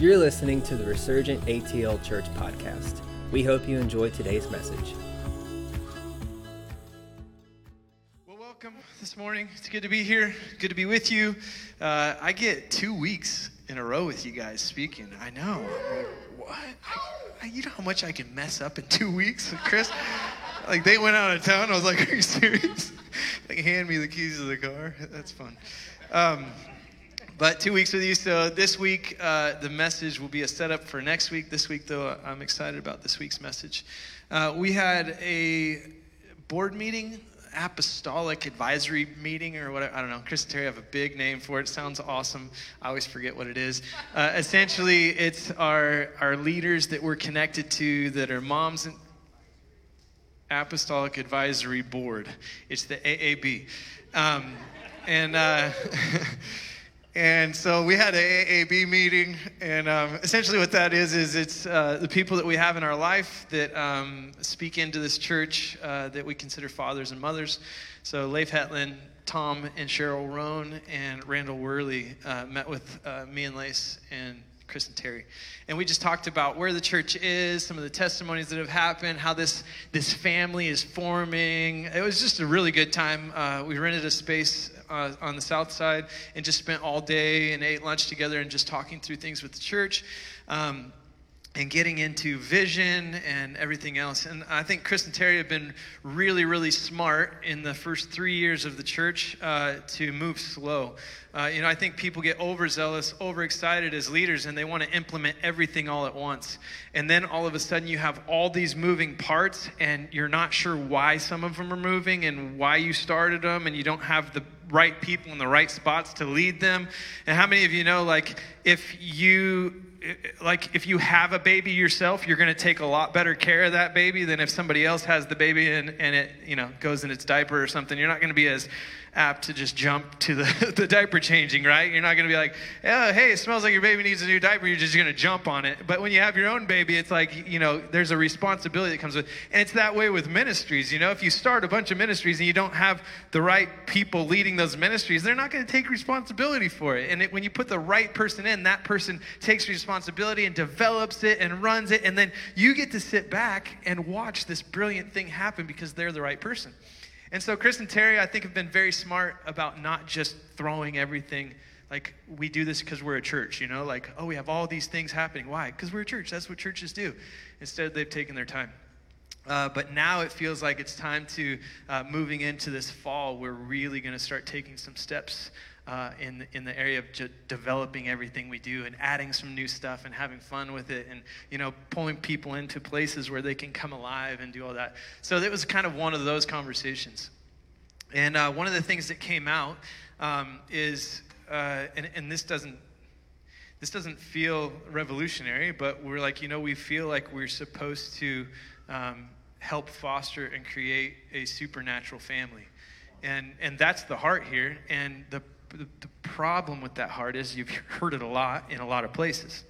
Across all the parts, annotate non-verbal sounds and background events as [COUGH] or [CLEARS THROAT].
You're listening to the Resurgent ATL Church podcast. We hope you enjoy today's message. Well, welcome this morning. It's good to be here. Good to be with you. Uh, I get two weeks in a row with you guys speaking. I know. What? I, you know how much I can mess up in two weeks, Chris? like they went out of town. I was like, are you serious? [LAUGHS] like hand me the keys of the car. That's fun. Um, but two weeks with you. So this week, uh, the message will be a setup for next week. This week, though, I'm excited about this week's message. Uh, we had a board meeting, apostolic advisory meeting, or whatever. I don't know. Chris and Terry have a big name for it. Sounds awesome. I always forget what it is. Uh, essentially, it's our our leaders that we're connected to that are moms and Apostolic Advisory Board. It's the AAB. Um, and uh, [LAUGHS] and so we had an AAB meeting, and um, essentially what that is is it's uh, the people that we have in our life that um, speak into this church uh, that we consider fathers and mothers. So Leif Hetland, Tom and Cheryl Roan, and Randall Worley uh, met with uh, me and Lace and Chris and Terry. And we just talked about where the church is, some of the testimonies that have happened, how this, this family is forming. It was just a really good time. Uh, we rented a space uh, on the south side and just spent all day and ate lunch together and just talking through things with the church. Um, and getting into vision and everything else. And I think Chris and Terry have been really, really smart in the first three years of the church uh, to move slow. Uh, you know, I think people get overzealous, overexcited as leaders, and they want to implement everything all at once. And then all of a sudden, you have all these moving parts, and you're not sure why some of them are moving and why you started them, and you don't have the right people in the right spots to lead them. And how many of you know, like, if you like if you have a baby yourself you're going to take a lot better care of that baby than if somebody else has the baby and, and it you know goes in its diaper or something. You're not going to be as apt to just jump to the, [LAUGHS] the diaper changing, right? You're not going to be like, oh, hey, it smells like your baby needs a new diaper. You're just going to jump on it. But when you have your own baby, it's like, you know, there's a responsibility that comes with And it's that way with ministries. You know, if you start a bunch of ministries and you don't have the right people leading those ministries, they're not going to take responsibility for it. And it, when you put the right person in, that person takes responsibility and develops it and runs it. And then you get to sit back and watch this brilliant thing happen because they're the right person. And so Chris and Terry, I think, have been very smart about not just throwing everything like we do this because we're a church, you know, like, oh, we have all these things happening. Why? Because we're a church. That's what churches do. Instead, they've taken their time. Uh, but now it feels like it's time to uh, moving into this fall. We're really going to start taking some steps uh, in, in the area of j- developing everything we do and adding some new stuff and having fun with it and, you know, pulling people into places where they can come alive and do all that. So it was kind of one of those conversations. And uh, one of the things that came out um, is, uh, and, and this doesn't this doesn't feel revolutionary, but we're like, you know, we feel like we're supposed to um, help foster and create a supernatural family. And, and that's the heart here. And the the, the problem with that heart is you've [LAUGHS] heard it a lot in a lot of places.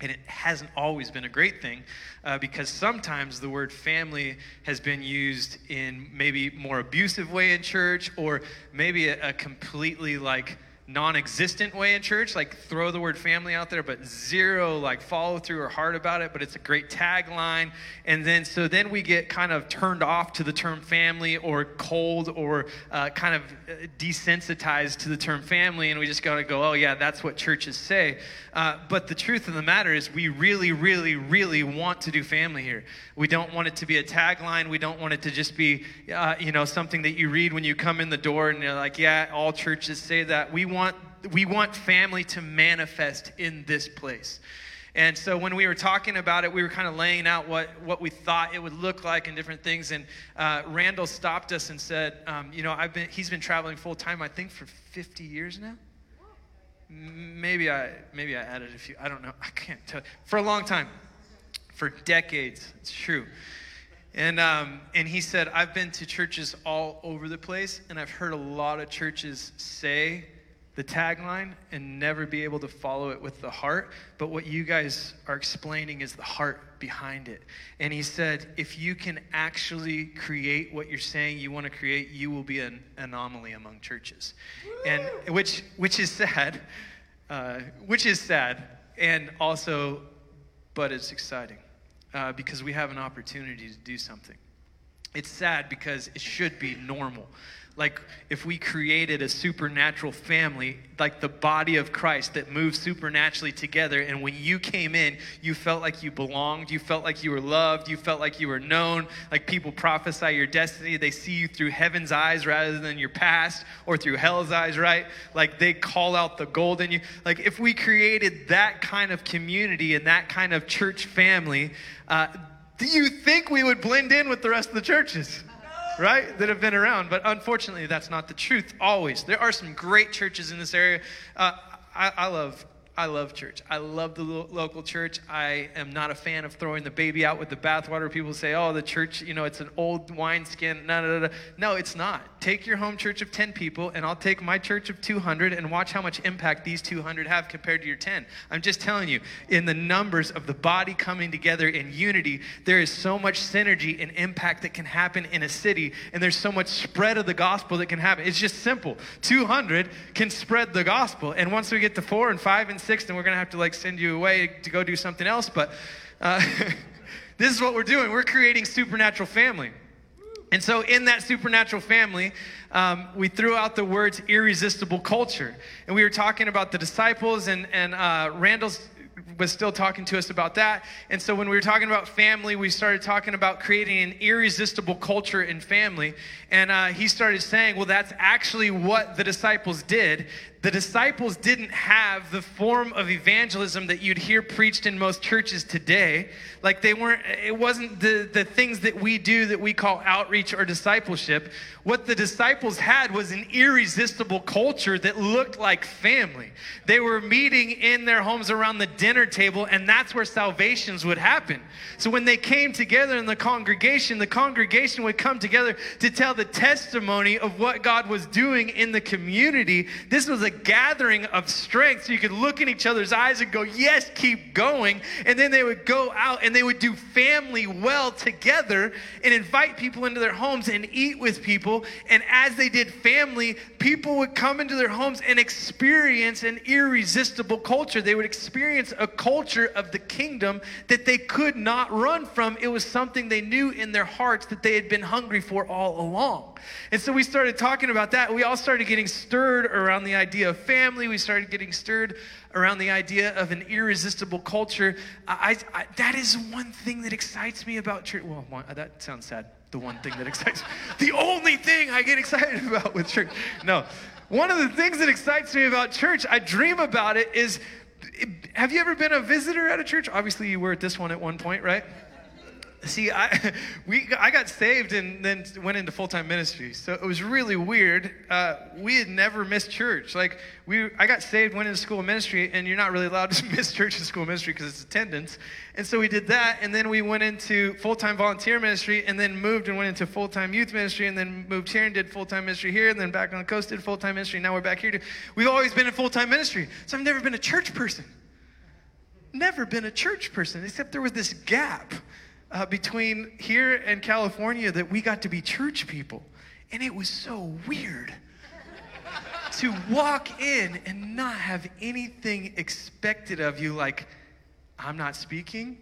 And it hasn't always been a great thing uh, because sometimes the word family has been used in maybe more abusive way in church or maybe a, a completely like non-existent way in church like throw the word family out there but zero like follow through or heart about it but it's a great tagline. And then so then we get kind of turned off to the term family or cold or uh, kind of uh, desensitized to the term family and we just gotta go oh yeah that's what churches say. Uh, but the truth of the matter is we really really really want to do family here. We don't want it to be a tagline. We don't want it to just be uh, you know something that you read when you come in the door and you're like yeah all churches say that. We want want, we want family to manifest in this place. And so when we were talking about it, we were kind of laying out what, what we thought it would look like and different things. And uh, Randall stopped us and said, um, you know, I've been, he's been traveling full time, I think, for 50 years now. Maybe I, maybe I added a few. I don't know. [LAUGHS] I can't tell. For a long time, for decades. It's true. And, um, and he said, I've been to churches all over the place, and I've heard a lot of churches say the tagline and never be able to follow it with the heart. But what you guys are explaining is the heart behind it. And he said, if you can actually create what you're saying you want to create, you will be an anomaly among churches. And which, which is sad, uh, which is sad and also, but it's exciting uh, because we have an opportunity to do something. It's sad because it should be normal. Like if we created a supernatural family, like the body of Christ that moves supernaturally together, and when you came in, you felt like you belonged, you felt like you were loved, you felt like you were known, like people prophesy your destiny, they see you through heaven's eyes rather than your past or through hell's eyes, right? Like they call out the gold in you. Like if we created that kind of community and that kind of church family, uh, do you think we would blend in with the rest of the churches? Right? That have been around. But unfortunately, that's not the truth always. There are some great churches in this area. Uh, I, I love I love church. I love the lo- local church. I am not a fan of throwing the baby out with the bathwater. People say, oh, the church, you know, it's an old wineskin. No, no, no, no, it's not. Take your home church of 10 people, and I'll take my church of 200 and watch how much impact these 200 have compared to your 10. I'm just telling you, in the numbers of the body coming together in unity, there is so much synergy and impact that can happen in a city, and there's so much spread of the gospel that can happen. It's just simple. 200 can spread the gospel. And once we get to four and five and six, then we're going to have to like send you away to go do something else. But uh, [LAUGHS] this is what we're doing. We're creating supernatural family. And so, in that supernatural family, um, we threw out the words irresistible culture. And we were talking about the disciples, and, and uh, was still talking to us about that. And so when we were talking about family, we started talking about creating an irresistible culture in family. And uh, he started saying, well, that's actually what the disciples did the disciples didn't have the form of evangelism that you'd hear preached in most churches today. Like they weren't, it wasn't the, the things that we do that we call outreach or discipleship. What the disciples had was an irresistible culture that looked like family. They were meeting in their homes around the dinner table, and that's where salvations would happen. So when they came together in the congregation, the congregation would come together to tell the testimony of what God was doing in the community. This was a a gathering of strength so you could look in each other's eyes and go, Yes, keep going. And then they would go out and they would do family well together and invite people into their homes and eat with people. And as they did family, people would come into their homes and experience an irresistible culture. They would experience a culture of the kingdom that they could not run from. It was something they knew in their hearts that they had been hungry for all along. And so we started talking about that. We all started getting stirred around the idea of family. We started getting stirred around the idea of an irresistible culture. I, I, that is one thing that excites me about church. Well, one, uh, that sounds sad. The one thing that excites me. [LAUGHS] [LAUGHS] The only thing I get excited about with church. No. One of the things that excites me about church, I dream about it, is have you ever been a visitor at a church? Obviously, you were at this one at one point, right? See, I, [LAUGHS] we, I got saved and then went into full time ministry. So it was really weird. Uh, we had never missed church. Like, we, I got saved, went into school ministry, and you're not really allowed to [LAUGHS] miss church and school ministry because it's attendance. And so we did that, and then we went into full time volunteer ministry, and then moved and went into full time youth ministry, and then moved here and did full time ministry here, and then back on the coast did full time ministry. Now we're back here. We've always been in full time ministry. So I've never been a church person. Never been a church person, except there was this gap uh, between here and California that we got to be church people. And it was so weird to walk in and not have anything expected of you like, I'm not speaking,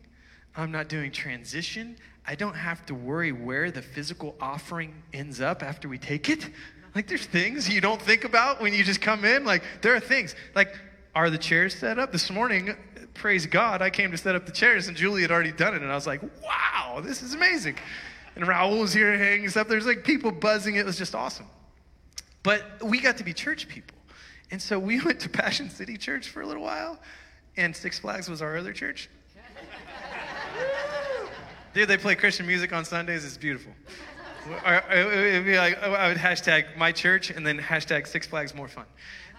I'm not doing transition, I don't have to worry where the physical offering ends up after we take it. Like, there's things you don't think about when you just come in. Like, there are things. Like, are the chairs set up? This morning, praise God, I came to set up the chairs and Julie had already done it. And I was like, wow, this is amazing. And Raul was here hanging stuff. There's like people buzzing. It was just awesome. But we got to be church people. And so we [LAUGHS] went to Passion City Church for a little while, and Six Flags was our other church. [LAUGHS] Dude, they play Christian music on Sundays. It's beautiful. It'd be like, I would hashtag my church and then hashtag Six Flags more fun.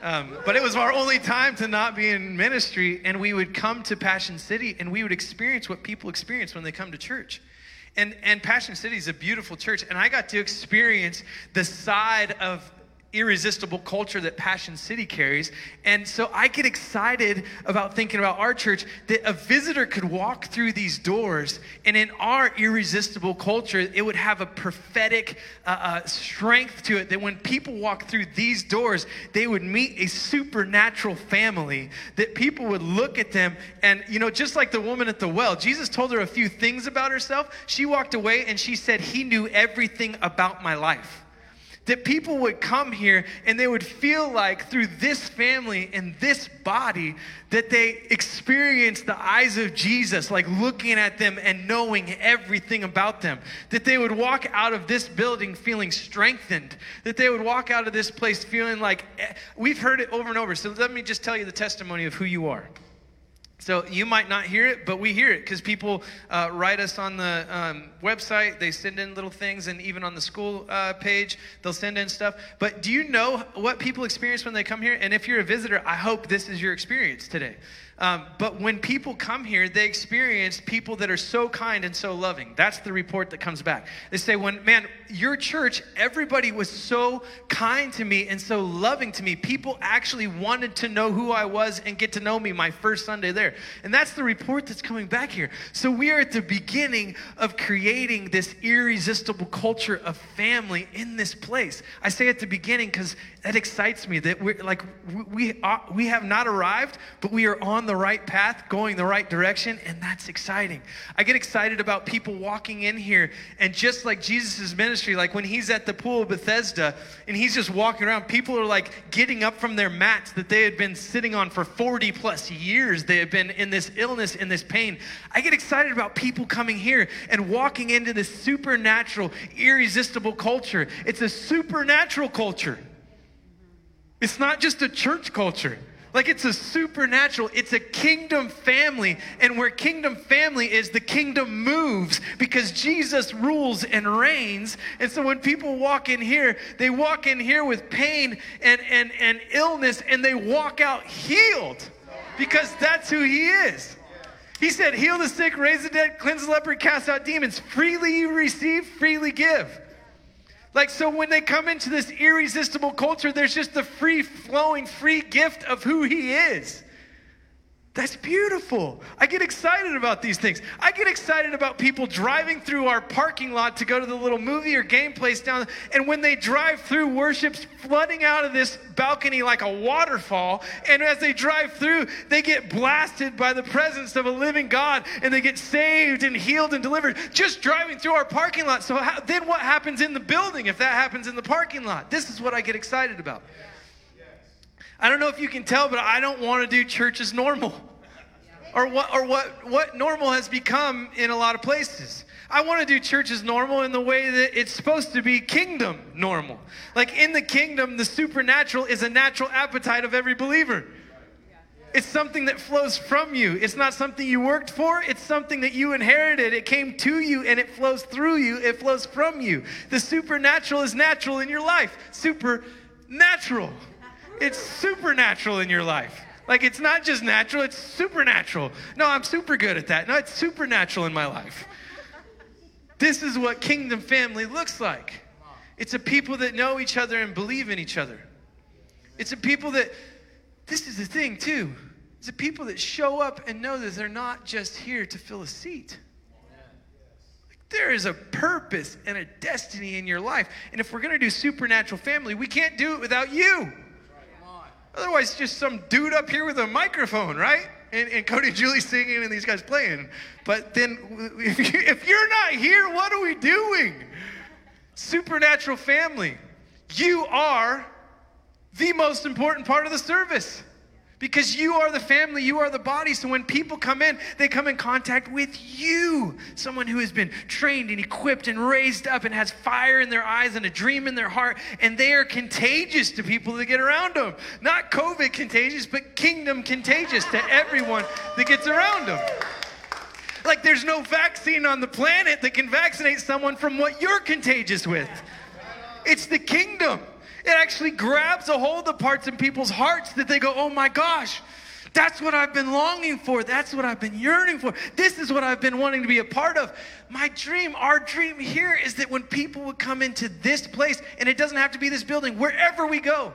Um, but it was our only time to not be in ministry, and we would come to Passion City and we would experience what people experience when they come to church. And, and Passion City is a beautiful church, and I got to experience the side of irresistible culture that Passion City carries. And so I get excited about thinking about our church that a visitor could walk through these doors, and in our irresistible culture, it would have a prophetic uh, uh, strength to it that when people walk through these doors, they would meet a supernatural family, that people would look at them. And, you know, just like the woman at the well, Jesus told her a few things about herself. She walked away and she said, He knew everything about my life that people would come here and they would feel like through this family and this body that they experienced the eyes of Jesus, like looking at them and knowing everything about them. That they would walk out of this building feeling strengthened. That they would walk out of this place feeling like eh, we've heard it over and over. So let me just tell you the testimony of who you are. So you might not hear it, but we hear it because people uh, write us on the um, website. They send in little things, and even on the school uh, page, they'll send in stuff. But do you know what people experience when they come here? And if you're a visitor, I hope this is your experience today. Um, but when people come here, they experience people that are so kind and so loving. That's the report that comes back. They say, when, man, your church, everybody was so kind to me and so loving to me. People actually wanted to know who I was and get to know me my first Sunday there. And that's the report that's coming back here. So we are at the beginning of creating this irresistible culture of family in this place. I say at the beginning because that excites me that we're like, we, are, we have not arrived, but we are on the right path, going the right direction, and that's exciting. I get excited about people walking in here, and just like Jesus' ministry, like when he's at the pool of Bethesda and he's just walking around, people are like getting up from their mats that they had been sitting on for 40 plus years. They have been in this illness, in this pain. I get excited about people coming here and walking into this supernatural, irresistible culture. It's a supernatural culture. It's not just a church culture. Like it's a supernatural, it's a kingdom family. And where kingdom family is, the kingdom moves because Jesus rules and reigns. And so when people walk in here, they walk in here with pain and, and, and illness and they walk out healed because that's who he is. He said, Heal the sick, raise the dead, cleanse the leper, cast out demons. Freely you receive, freely give. Like, so when they come into this irresistible culture, there's just the free flowing, free gift of who He is. That's beautiful. I get excited about these things. I get excited about people driving through our parking lot to go to the little movie or game place down. And when they drive through, worship's flooding out of this balcony like a waterfall. And as they drive through, they get blasted by the presence of a living God and they get saved and healed and delivered just driving through our parking lot. So how, then what happens in the building if that happens in the parking lot? This is what I get excited about. I don't know if you can tell, but I don't want to do church as normal. Or what or what what normal has become in a lot of places. I want to do church as normal in the way that it's supposed to be kingdom normal. Like in the kingdom, the supernatural is a natural appetite of every believer. It's something that flows from you. It's not something you worked for. It's something that you inherited. It came to you and it flows through you. It flows from you. The supernatural is natural in your life. Supernatural. It's supernatural in your life. Like it's not just natural, it's supernatural. No, I'm super good at that. No, it's supernatural in my life. This is what kingdom family looks like. It's a people that know each other and believe in each other. It's a people that, this is the thing too, it's a people that show up and know that they're not just here to fill a seat. There is a purpose and a destiny in your life. And if we're going to do supernatural family, we can't do it without you. Otherwise, just some dude up here with a microphone, right? And, and Cody and Julie singing and these guys playing. But then, [LAUGHS] if, you, if you're not here, what are we doing? Supernatural family. You are the most important part of the service because you are the family, you are the body. So when people come in, they come in contact with you, someone who has been trained and equipped and raised up and has fire in their eyes and a dream in their heart, and they are contagious to people that get around them. Not COVID contagious, but kingdom contagious to everyone that gets around them. Like there's no vaccine on the planet that can vaccinate someone from what you're contagious with. It's the kingdom. It actually grabs a hold of parts in people's hearts that they go, oh my gosh, That's what I've been longing for. That's what I've been yearning for. This is what I've been wanting to be a part of. My dream, our dream here is that when people would come into this place, and it doesn't have to be this building, wherever we go,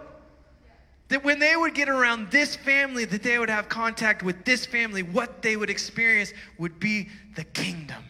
that when they would get around this family, that they would have contact with this family, what they would experience would be the kingdom.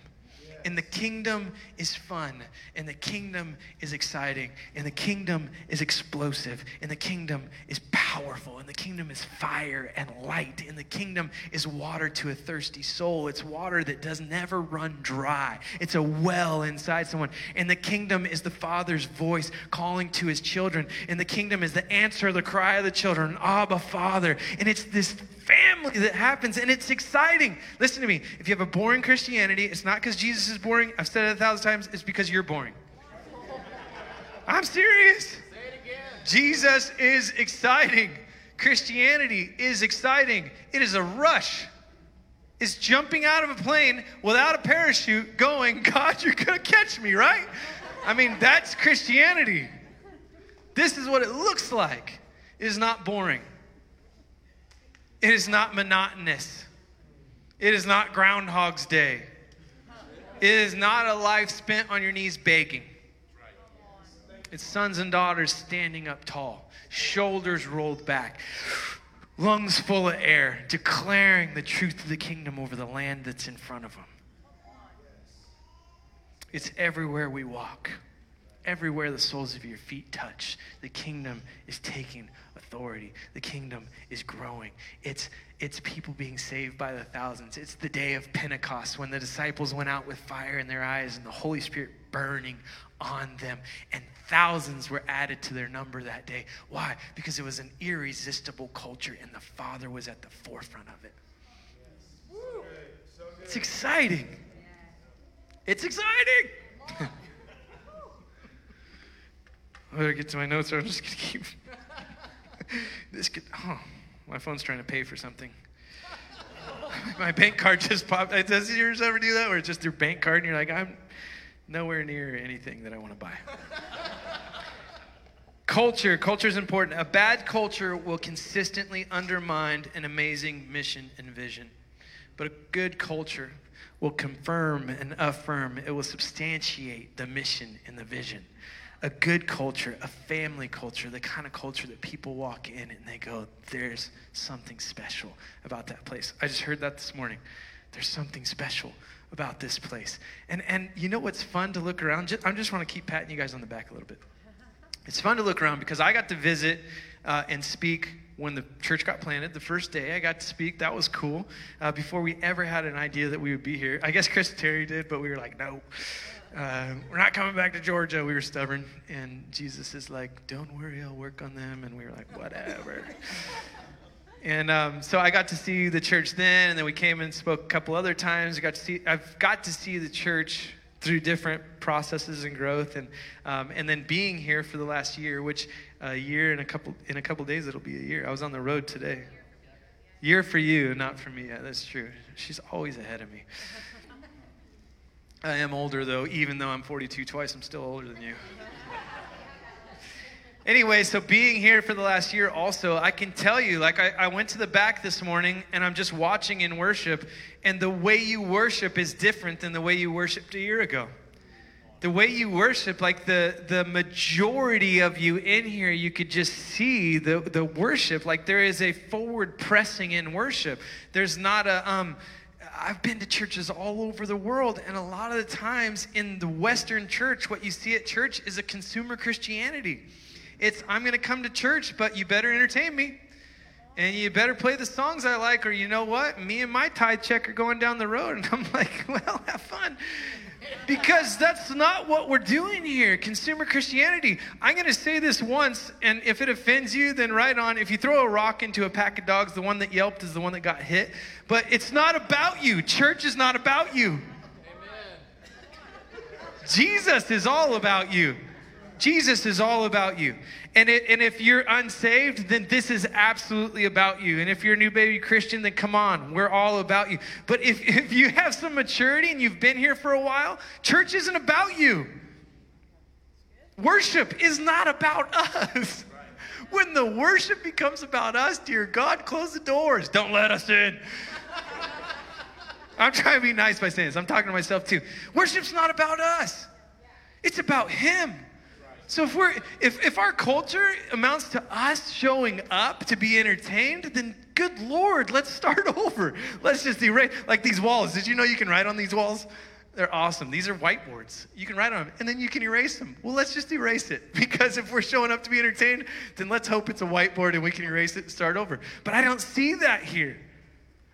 And the kingdom is fun, and the kingdom is exciting, and the kingdom is explosive, and the kingdom is powerful, and the kingdom is fire and light, and the kingdom is water to a thirsty soul. It's water that does never run dry. It's a well inside someone. And the kingdom is the Father's voice calling to his children, and the kingdom is the answer, the cry of the children, Abba, Father. And it's this family that happens, and it's exciting. Listen to me. If you have a boring Christianity, it's not because Jesus is boring. I've said it a thousand times. It's because you're boring. I'm serious. Jesus is exciting. Christianity is exciting. It is a rush. It's jumping out of a plane without a parachute going, God, you're going to catch me, right? I mean, that's Christianity. This is what it looks like. It is not boring. It is not monotonous. It is not Groundhog's Day. It is not a life spent on your knees begging. It's sons and daughters standing up tall, shoulders rolled back, lungs full of air, declaring the truth of the kingdom over the land that's in front of them. It's everywhere we walk, everywhere the soles of your feet touch. The kingdom is taking authority. The kingdom is growing. It's it's people being saved by the thousands. It's the day of Pentecost when the disciples went out with fire in their eyes and the Holy Spirit burning on them. And thousands were added to their number that day. Why? Because it was an irresistible culture and the Father was at the forefront of it. It's exciting. It's exciting. [LAUGHS] I better get to my notes or I'm just going to keep. This could. Oh. My phone's trying to pay for something. [LAUGHS] My bank card just popped. Does yours ever do that? Where it's just your bank card and you're like, I'm nowhere near anything that I want to buy. [LAUGHS] culture. Culture is important. A bad culture will consistently undermine an amazing mission and vision. But a good culture will confirm and affirm, it will substantiate the mission and the vision a good culture, a family culture, the kind of culture that people walk in and they go, there's something special about that place. I just heard that this morning. There's something special about this place. And, and you know what's fun to look around? Just, I just want to keep patting you guys on the back a little bit. It's fun to look around because I got to visit uh, and speak when the church got planted. The first day I got to speak, that was cool. Uh, before we ever had an idea that we would be here. I guess Chris and Terry did, but we were like, no uh, we're not coming back to Georgia. We were stubborn. And Jesus is like, don't worry, I'll work on them. And we were like, whatever. and um, so I got to see the church then, and then we came and spoke a couple other times. I got to see, I've got to see the church through different processes and growth, and um, and then being here for the last year, which a year in a couple in a couple days it'll be a year. I was on the road today. Year for you, not for me. Yeah, that's true. She's always ahead of me. I am older, though, even though I'm 42 twice, I'm still older than you. anyway, so being here for the last year, also, I can tell you, like, I, I went to the back this morning and I'm just watching in worship, and the way you worship is different than the way you worshiped a year ago. The way you worship, like the, the majority of you in here, you could just see the, the worship. Like there is a forward pressing in worship. There's not a, um, I've been to churches all over the world, and a lot of the times in the Western church, what you see at church is a consumer Christianity. It's, I'm going to come to church, but you better entertain me. And you better play the songs I like, or you know what? Me and my tithe check are going down the road. [LAUGHS] And I'm like, well, have fun because that's not what we're doing here. Consumer Christianity. I'm going to say this once, and if it offends you, then right on. If you throw a rock into a pack of dogs, the one that yelped is the one that got hit. But it's not about you. Church is not about you. Amen. Jesus is all about you. Jesus is all about you. And, it, and if you're unsaved, then this is absolutely about you. And if you're a new baby Christian, then come on, we're all about you. But if, [LAUGHS] if you have some maturity and you've been here for a while, church isn't about you. Worship is not about [LAUGHS] us. when the worship becomes about us, dear God, close the doors. Don't let us in. I'm trying to be nice by saying this. I'm talking to myself too. Worship's not about us. It's about him. So if we're if, if our culture amounts to us showing up to be entertained, then good lord, let's start [LAUGHS] over. Let's just erase like these walls. Did you know you can write on these walls? They're awesome. These are whiteboards. You can write on them and then you can erase them. Well, let's just erase it [LAUGHS] because if we're showing up to be entertained, then let's hope it's a whiteboard and we can erase it and start over. But I don't see that here.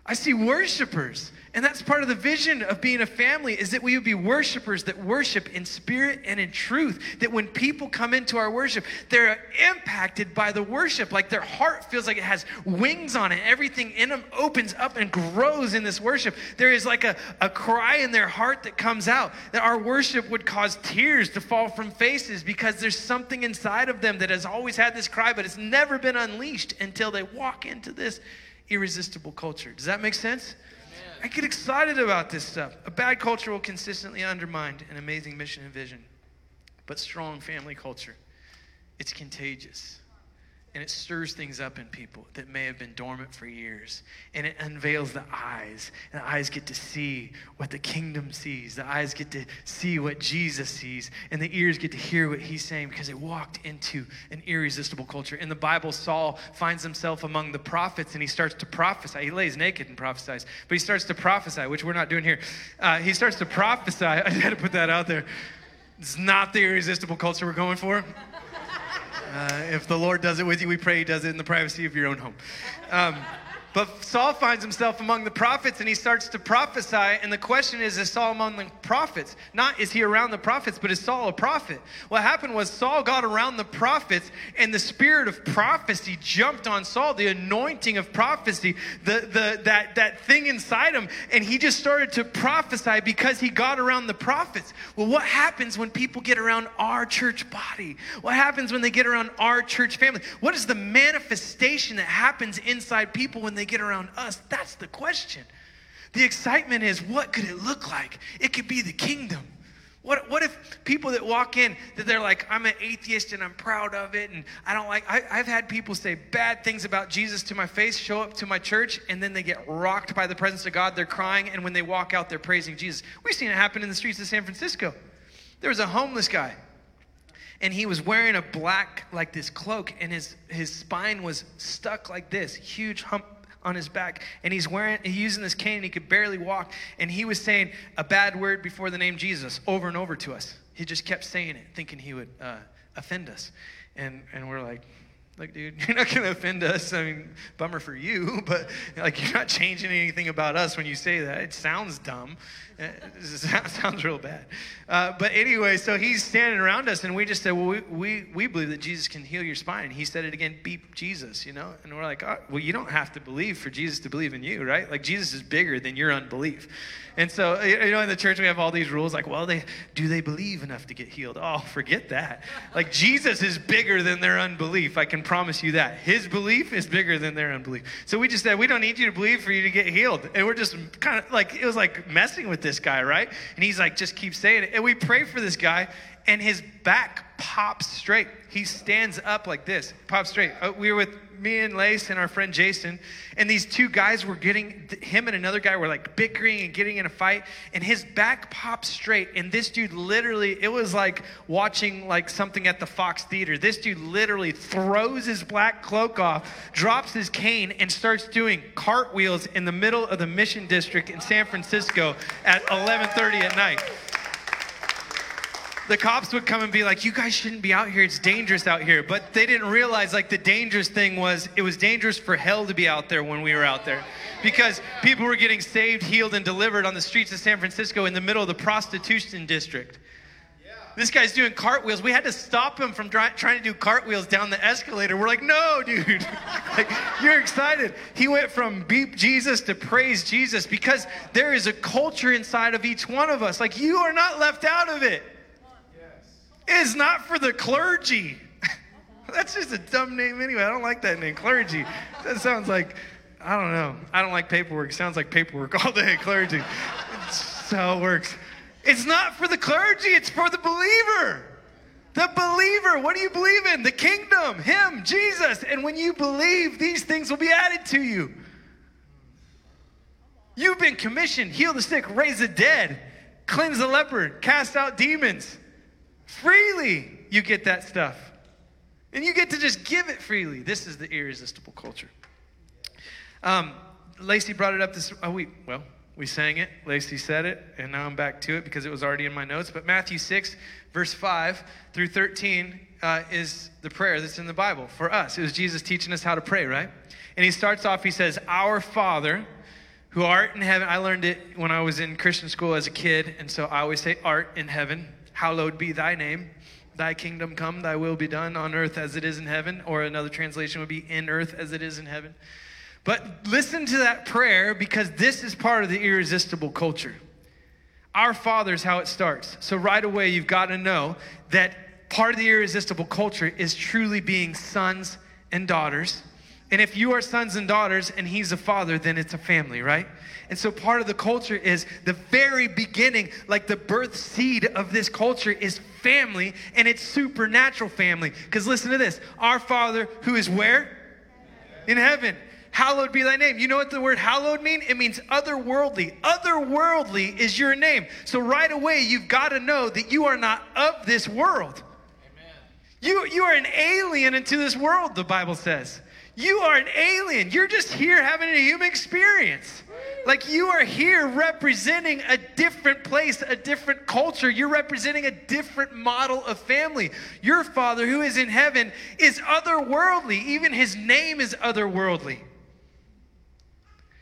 I see worshipers. And that's part of the vision of being a family is that we would be worshipers that worship in spirit and in truth. That when people come into our worship, they're impacted by the worship. Like their heart feels like it has wings on it. Everything in them opens up and grows in this worship. There is like a, a cry in their heart that comes out. That our worship would cause tears to fall from faces because there's something inside of them that has always had this cry, but it's never been unleashed until they walk into this irresistible culture. Does that make sense? I get excited about this stuff. A bad culture will consistently undermine an amazing mission and vision, but strong family culture, it's contagious and it stirs things up in people that may have been dormant for years. And it unveils the eyes. And the eyes get to see what the kingdom sees. The eyes get to see what Jesus sees. And the ears get to hear what he's saying because it walked into an irresistible culture. In the Bible, Saul finds himself among the prophets and he starts to prophesy. He lays naked and prophesies, but he starts to prophesy, which we're not doing here. Uh, he starts to prophesy. [LAUGHS] I had to put that out there. It's not the irresistible culture we're going for. Uh, if the Lord does it with you, we pray He does it in the privacy of your own home. Um, but Saul finds himself among the prophets and he starts to prophesy. And the question is, is Saul among the prophets? Not is he around the prophets, but is Saul a prophet? What happened was Saul got around the prophets and the spirit of prophecy jumped on Saul, the anointing of prophecy, the, the, that, that thing inside him. And he just started to prophesy because he got around the prophets. Well, what happens when people get around our church body? What happens when they get around our church family? What is the manifestation that happens inside people when they get around us? That's the question. The excitement is what could it look like? It could be the kingdom. What, what if people that walk in that they're like i'm an atheist and i'm proud of it and i don't like I, i've had people say bad things about jesus to my face show up to my church and then they get rocked by the presence of god they're crying and when they walk out they're praising jesus we've seen it happen in the streets of san francisco there was a homeless guy and he was wearing a black like this cloak and his his spine was stuck like this huge hump on his back. And he's wearing he's using this cane and he could barely walk. And he was saying a bad word before the name jesus over and over to us. He just kept saying it thinking he would uh, offend us. And and we're like look dude [LAUGHS] you're not going to offend us. I mean bummer for you [LAUGHS] but like you're not changing anything about us when you say that. It sounds dumb [LAUGHS] sounds real bad. Uh, but anyway, so he's standing around us, and we just said, Well, we, we, we believe that Jesus can heal your spine. And he said it again, beep Jesus, you know? And we're like, oh, Well, you don't have to believe for Jesus to believe in you, right? Like, Jesus is bigger than your unbelief. And so, you know, in the church, we have all these rules like, Well, they, do they believe enough to get healed? Oh, forget that. Like, Jesus is bigger than their unbelief. I can promise you that. His belief is bigger than their unbelief. So we just said, We don't need you to believe for you to get healed. And we're just kind of like, it was like messing with this guy, right? And he's like, just keep saying it. And we pray for this guy, and his back pops straight. He stands up like this, pops straight. Uh, we were with me and Lace and our friend Jason, and these two guys were getting, him and another guy were like bickering and getting in a fight, and his back popped straight. And this dude literally, it was like watching like something at the Fox Theater. This dude literally throws his black cloak off, drops his cane, and starts doing cartwheels in the middle of the Mission District in San Francisco at 11:30 at night the cops would come and be like, "You guys shouldn't be out here. It's dangerous out here." But they didn't realize like the dangerous thing was it was dangerous for hell to be out there when we were out there, because people were getting saved, healed, and delivered on the streets of San Francisco in the middle of the prostitution district. This guy's doing cartwheels. We had to stop him from try, trying to do cartwheels down the escalator. We're like, no, dude. [LAUGHS] like, you're excited. He went from beep Jesus to praise Jesus because there is a culture inside of each one of us. Like, you are not left out of it is not for the clergy. [LAUGHS] That's just a dumb name anyway. I don't like that name, clergy. That sounds like, I don't know. I don't like paperwork. It sounds like paperwork all day, [LAUGHS] clergy. That's how it works. It's not for the clergy, it's for the believer. The believer, what do you believe in? The kingdom, Him, Jesus. And when you believe, these things will be added to you. You've been commissioned, heal the sick, raise the dead, cleanse the leper, cast out demons. Freely, you get that stuff. And you get to just give it freely. This is the irresistible culture. Um, Lacey brought it up this oh, we well, we sang it. Lacey said it, and now I'm back to it because it was already in my notes. But Matthew 6, verse 5 through 13 uh, is the prayer that's in the Bible for us. It was Jesus teaching us how to pray, right? And he starts off, he says, Our Father who art in heaven. I learned it when I was in Christian school as a kid, and so I always say, Art in heaven. Hallowed be thy name. Thy kingdom come, thy will be done on earth as it is in heaven. Or another translation would be, In earth as it is in heaven. But listen to that prayer because this is part of the irresistible culture. Our Father is how it starts. So right away, you've got to know that part of the irresistible culture is truly being sons and daughters. And if you are sons and daughters and he's a father, then it's a family, right? And so part of the culture is the very beginning, like the birth seed of this culture is family and it's supernatural family. Because listen to this our Father who is where? In heaven hallowed be thy name. You know what the word hallowed mean? It means otherworldly. Otherworldly is your name. So right away, you've got to know that you are not of this world. Amen. You, you are an alien into this world, the Bible says. You are an alien. You're just here having a human experience. Like you are here representing a different place, a different culture. You're representing a different model of family. Your Father who is in heaven is otherworldly. Even his name is otherworldly.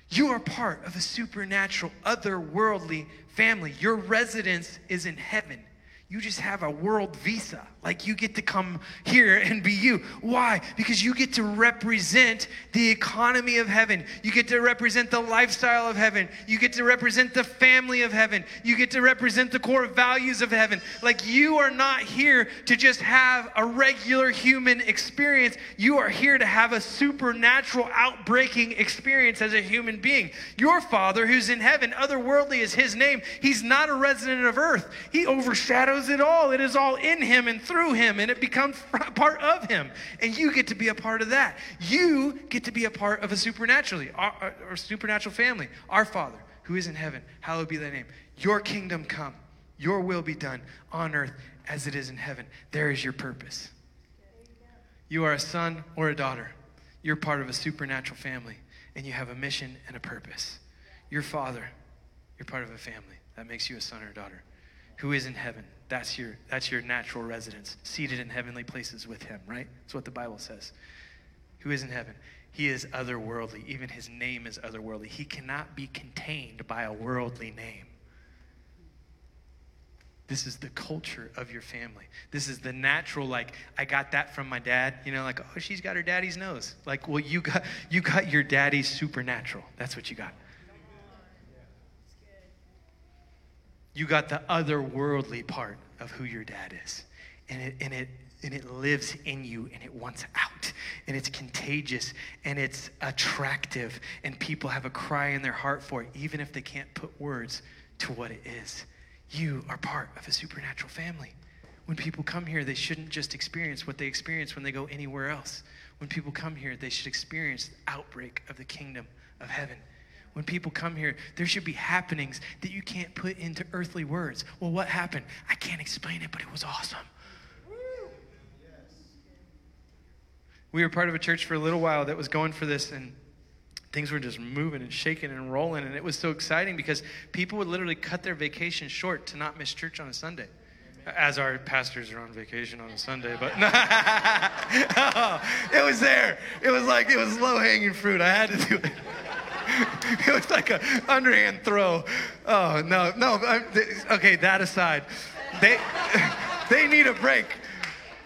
You are part of a supernatural, otherworldly family. Your residence is in heaven. You just have a world visa. Like you get to come here and be you. Why? Because you get to represent the economy of heaven. You get to represent the lifestyle of heaven. You get to represent the family of heaven. You get to represent the core values of heaven. Like you are not here to just have a regular human experience. You are here to have a supernatural outbreaking experience as a human being. Your Father who's in heaven, otherworldly is his name. He's not a resident of earth. He overshadows it all. It is all in him and through him, and it becomes [LAUGHS] part of him. And you get to be a part of that. You get to be a part of a supernaturally, our, our, supernatural family. Our Father, who is in heaven, hallowed be thy name. Your kingdom come, your will be done on earth as it is in heaven. There is your purpose. You are a son or a daughter. You're part of a supernatural family, and you have a mission and a purpose. Your father, you're part of a family. That makes you a son or a daughter who is in heaven. That's your, that's your natural residence, seated in heavenly places with him, right? That's what the Bible says. Who is in heaven? He is otherworldly. Even his name is otherworldly. He cannot be contained by a worldly name. This is the culture of your family. This is the natural, like, I got that from my dad. You know, like, oh, she's got her daddy's nose. Like, well, you got you got your daddy's supernatural. That's what you got. You got the otherworldly part of who your dad is. And it, and it, and it lives in you and it wants out. And it's contagious and it's attractive and people have a cry in their heart for it even if they can't put words to what it is. You are part of a supernatural family. When people come here they shouldn't just experience what they experience when they go anywhere else. When people come here they should experience the outbreak of the kingdom of heaven when people come here, there should be happenings that you can't put into earthly words. Well, what happened? I can't explain it, but it was awesome. We were part of a church for a little while that was going for this, and things were just moving and shaking and rolling. And it was so exciting because people would literally cut their vacation short to not miss church on a Sunday. As our pastors are on vacation on a Sunday, but [LAUGHS] oh, it was there. It was like it was low hanging fruit. I had to do it. [LAUGHS] it was like an underhand throw. Oh, no, no. Okay, that aside, they, [LAUGHS] they need a break.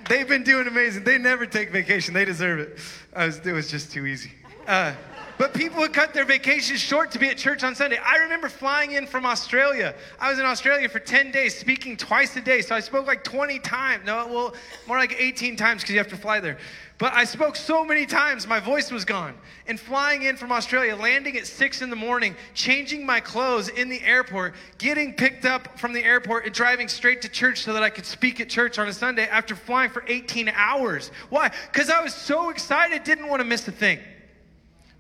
They've been doing amazing. They never take vacation. They deserve it. Was, it was just too easy. Uh, but people would cut their vacations short to be at church on Sunday. I remember flying in from Australia. I was in Australia for 10 days, speaking twice a day. So I spoke like 20 times. No, well, more like 18 times because you have to fly there. But I spoke so many times, my voice was gone. And flying in from Australia, landing at six in the morning, changing my clothes in the airport, getting picked up from the airport, and driving straight to church so that I could speak at church on a Sunday after flying for 18 hours. Why? Because I was so excited, didn't want to miss a thing.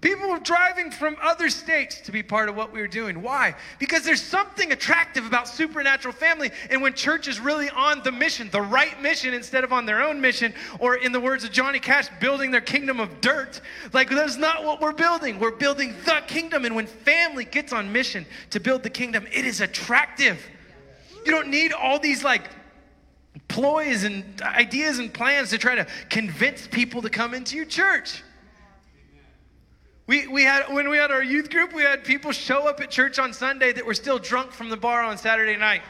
People were driving from other states to be part of what we were doing. Why? Because there's something attractive about supernatural family. And when church is really on the mission, the right mission, instead of on their own mission, or in the words of Johnny Cash, building their kingdom of dirt, like that's not what we're building. We're building the kingdom. And when family gets on mission to build the kingdom, it is attractive. You don't need all these like ploys and ideas and plans to try to convince people to come into your church. We, we had, when we had our youth group, we had people show up at church on Sunday that were still drunk from the bar on Saturday night.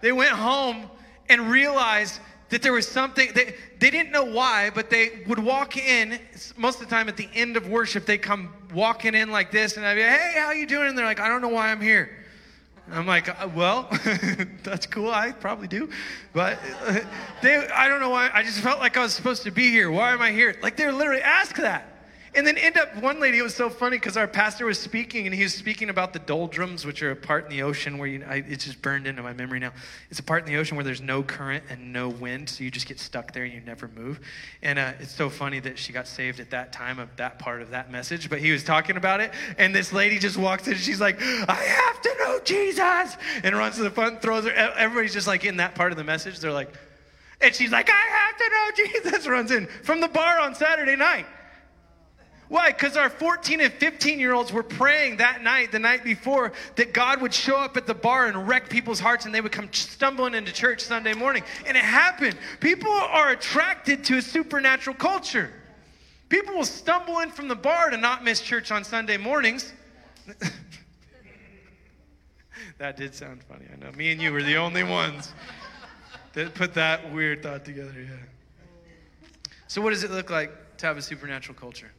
They went home and realized that there was something, they, they didn't know why, but they would walk in, most of the time at the end of worship, they come walking in like this, and I'd be like, hey, how you doing? And they're like, I don't know why I'm here. I'm like, uh, well, [LAUGHS] that's cool. I probably do, but [LAUGHS] they, I don't know why. I just felt like I was supposed to be here. Why am I here? Like they literally ask that. And then end up, one lady, it was so funny because our pastor was speaking and he was speaking about the doldrums, which are a part in the ocean where you, I, it's just burned into my memory now. It's a part in the ocean where there's no current and no wind, so you just get stuck there and you never move. And uh, it's so funny that she got saved at that time of that part of that message, but he was talking about it. And this lady just walks in and she's like, I have to know Jesus, and runs to the front, throws her. Everybody's just like in that part of the message. They're like, and she's like, I have to know Jesus, [LAUGHS] runs in from the bar on Saturday night. Why? Because our 14 and 15 year olds were praying that night, the night before, that God would show up at the bar and wreck people's hearts and they would come stumbling into church Sunday morning. And it happened. People are attracted to a supernatural culture. People will stumble in from the bar to not miss church on Sunday mornings. [LAUGHS] that did sound funny. I know. Me and you were the only ones that put that weird thought together. Yeah. So, what does it look like to have a supernatural culture?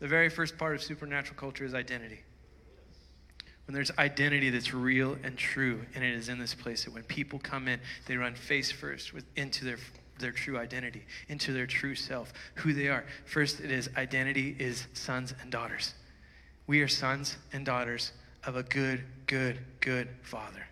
The very first part of supernatural culture is identity. When there's identity that's real and true, and it is in this place that when people come in, they run face first with, into their their true identity, into their true self, who they are. First, it is identity is sons and daughters. We are sons and daughters of a good, good, good Father.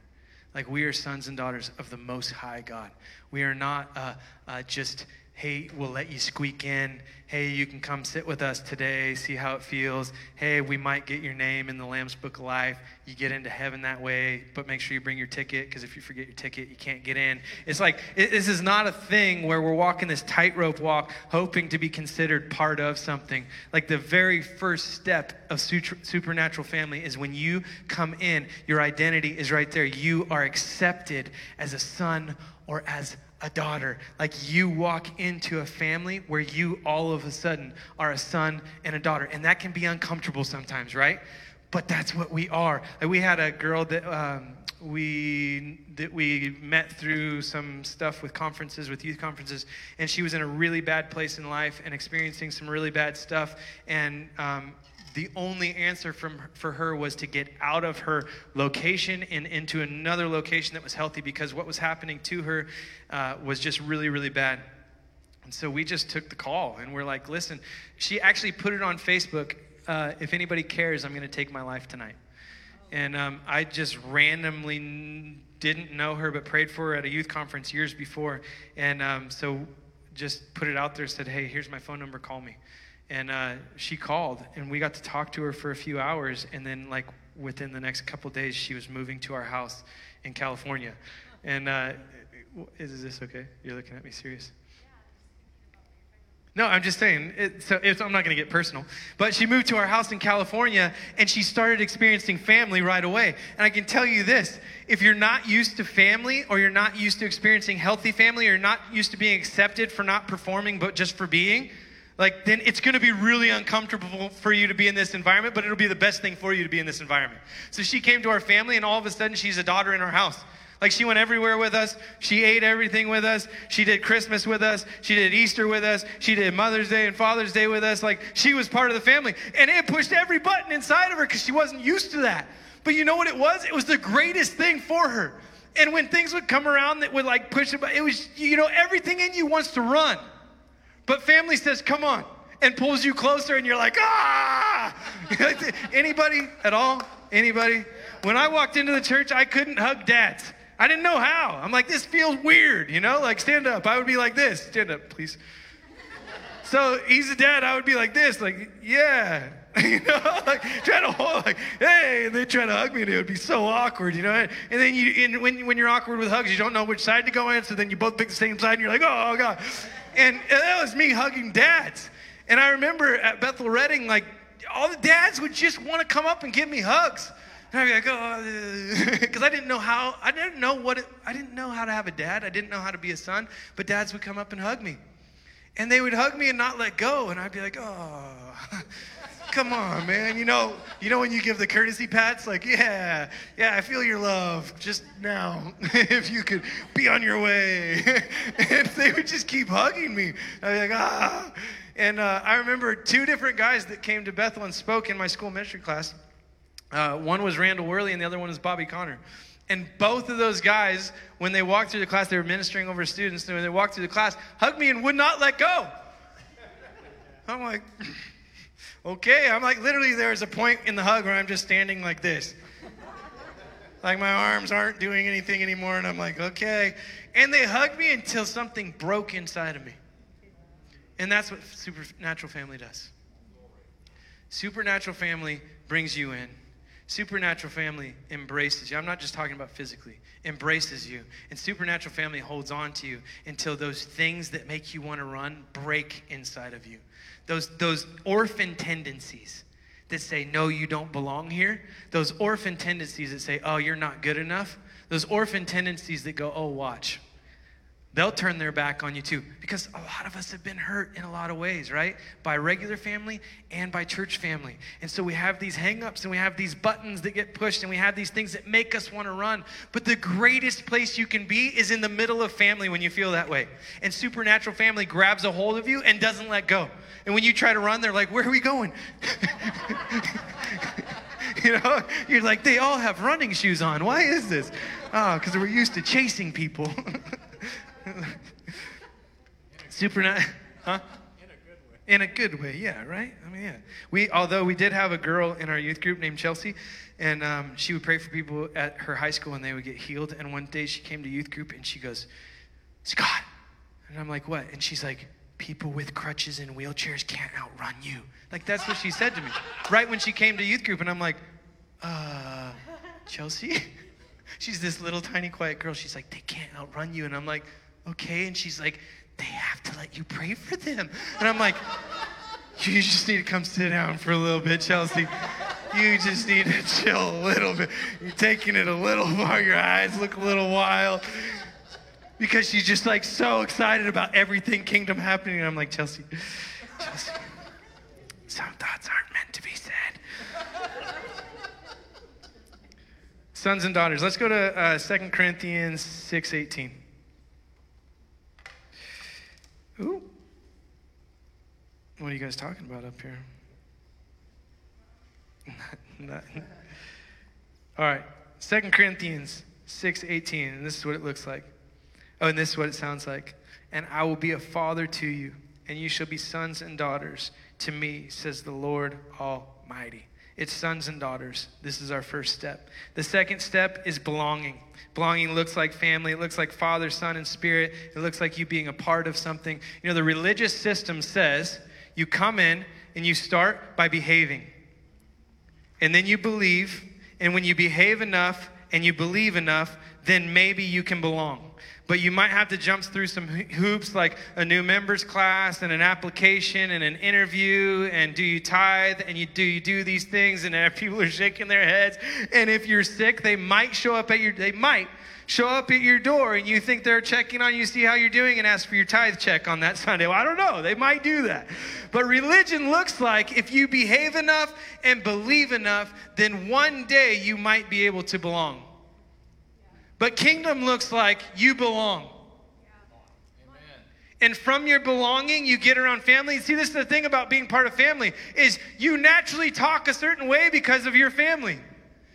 Like we are sons and daughters of the Most High God. We are not uh, uh, just hey, we'll let you squeak in. Hey, you can come sit with us today, see how it feels. Hey, we might get your name in the Lamb's Book of Life. You get into heaven that way, but make sure you bring your ticket because if you forget your ticket, you can't get in. It's like, it, this is not a thing where we're walking this tightrope walk hoping to be considered part of something. Like the very first step of supernatural family is when you come in, your identity is right there. You are accepted as a son or as a daughter. Like you walk into a family where you all of a sudden are a son and a daughter. And that can be uncomfortable sometimes, right? But that's what we are. Like we had a girl that um, we that we met through some stuff with conferences, with youth conferences, and she was in a really bad place in life and experiencing some really bad stuff. And um, the only answer from, for her was to get out of her location and into another location that was healthy because what was happening to her uh, was just really, really bad. And so we just took the call and we're like, listen, she actually put it on Facebook. Uh, if anybody cares, I'm going to take my life tonight. And um, I just randomly didn't know her, but prayed for her at a youth conference years before. And um, so just put it out there, said, hey, here's my phone number, call me and uh, she called and we got to talk to her for a few hours and then like within the next couple days she was moving to our house in california and uh, is this okay you're looking at me serious no, I'm just saying. It, so I'm not going to get personal, but she moved to our house in California, and she started experiencing family right away. And I can tell you this: if you're not used to family, or you're not used to experiencing healthy family, or you're not used to being accepted for not performing, but just for being, like then it's going to be really uncomfortable for you to be in this environment, but it'll be the best thing for you to be in this environment. So she came to our family, and all of a sudden she's a daughter in our house. Like she went everywhere with us. She ate everything with us. She did Christmas with us. She did Easter with us. She did Mother's Day and Father's Day with us. Like she was part of the family. And it pushed every button inside of her because she wasn't used to that. But you know what it was? It was the greatest thing for her. And when things would come around that would like push it, it was, you know, everything in you wants to run. But family says, come on, and pulls you closer, and you're like, ah! [LAUGHS] Anybody at all? Anybody? When I walked into the church, I couldn't hug dads. I didn't know how. I'm like, this feels weird, you know? Like, stand up. I would be like this. Stand up, please. So he's a dad. I would be like this, like, yeah. [LAUGHS] you know, like trying to hold, like, hey, and they try to hug me, and it would be so awkward, you know. And then you, and when when you're awkward with hugs, you don't know which side to go in, so then you both pick the same side, and you're like, oh god. And that was me hugging dads. And I remember at Bethel Redding, like all the dads would just want to come up and give me hugs. And I'd be like, oh, [LAUGHS] because I didn't know how, I didn't know what, it, I didn't know how to have a dad. I didn't know how to be a son, but dads would come up and hug me. And they would hug me and not let go. And I'd be like, oh, [LAUGHS] come on, man. You know, you know when you give the courtesy pats, like, yeah, yeah, I feel your love just now. [LAUGHS] if you could be on your way. [LAUGHS] and they would just keep hugging me. I'd be like, ah. And uh, I remember two different guys that came to Bethel and spoke in my school ministry class. Uh, one was Randall Worley, and the other one was Bobby Conner. And both of those guys, when they walked through the class, they were ministering over students. And when they walked through the class, hugged me and would not let go. I'm like, okay. I'm like, literally, there's a point in the hug where I'm just standing like this. like my arms aren't doing anything anymore. And I'm like, okay. And they hugged me until something broke inside of me. And that's what supernatural family does. Supernatural family brings you in. Supernatural family embraces you. I'm not just talking about physically, embraces you. And supernatural family holds on to you until those things that make you want to run break inside of you. Those, those orphan tendencies that say, no, you don't belong here. Those orphan tendencies that say, oh, you're not good enough. Those orphan tendencies that go, oh, watch, they'll turn their back on you too. Because a lot of us have been hurt in a lot of ways, right? By regular family and by church family. And so we have these hangups and we have these buttons that get pushed and we have these things that make us want to run. But the greatest place you can be is in the middle of family when you feel that way. And supernatural family grabs a hold of you and doesn't let go. And when you try to run, they're like, Where are we going? [LAUGHS] you know, you're like, They all have running shoes on. Why is this? Oh, because we're used to chasing people. [LAUGHS] [LAUGHS] Supernatural, huh? In a good way. In a good way, yeah, right? I mean, yeah. We, although we did have a girl in our youth group named Chelsea, and um, she would pray for people at her high school and they would get healed. And one day she came to youth group and she goes, Scott. And I'm like, what? And she's like, people with crutches and wheelchairs can't outrun you. Like, that's what she said to me [LAUGHS] right when she came to youth group. And I'm like, uh, Chelsea? [LAUGHS] She's this little tiny quiet girl. She's like, they can't outrun you. And I'm like, okay. And she's like, they have to let you pray for them. And I'm like, you just need to come sit down for a little bit, Chelsea. You just need to chill a little bit. You're taking it a little [LAUGHS] far. Your eyes look a little wild. Because she's just like so excited about everything kingdom happening. And I'm like, Chelsea, Chelsea, some thoughts aren't meant to be said. Sons and daughters. Let's go to uh, 2 Corinthians 6.18. Ooh. What are you guys talking about up here? [LAUGHS] All right. Second Corinthians 6:18, and this is what it looks like. Oh, and this is what it sounds like. And I will be a father to you, and you shall be sons and daughters to me, says the Lord Almighty. It's sons and daughters. This is our first step. The second step is belonging. Belonging looks like family. It looks like Father, Son, and Spirit. It looks like you being a part of something. You know, the religious system says you come in and you start by behaving. And then you believe. And when you behave enough and you believe enough, then maybe you can belong but you might have to jump through some hoops like a new members class and an application and an interview and do you tithe and you do you do these things and [LAUGHS] people are shaking their heads. And if you're sick they might show up at your they might show up at your door and you think they're checking on you see how you're doing and ask for your tithe check on that [LAUGHS] sunday. Well i don't know. They might do that. But religion looks like if you behave enough and believe enough then one day you might be able to belong But kingdom looks like you belong. And from your belonging, you get around family. See, this is the thing about being part of family is you naturally talk a certain way because of your family.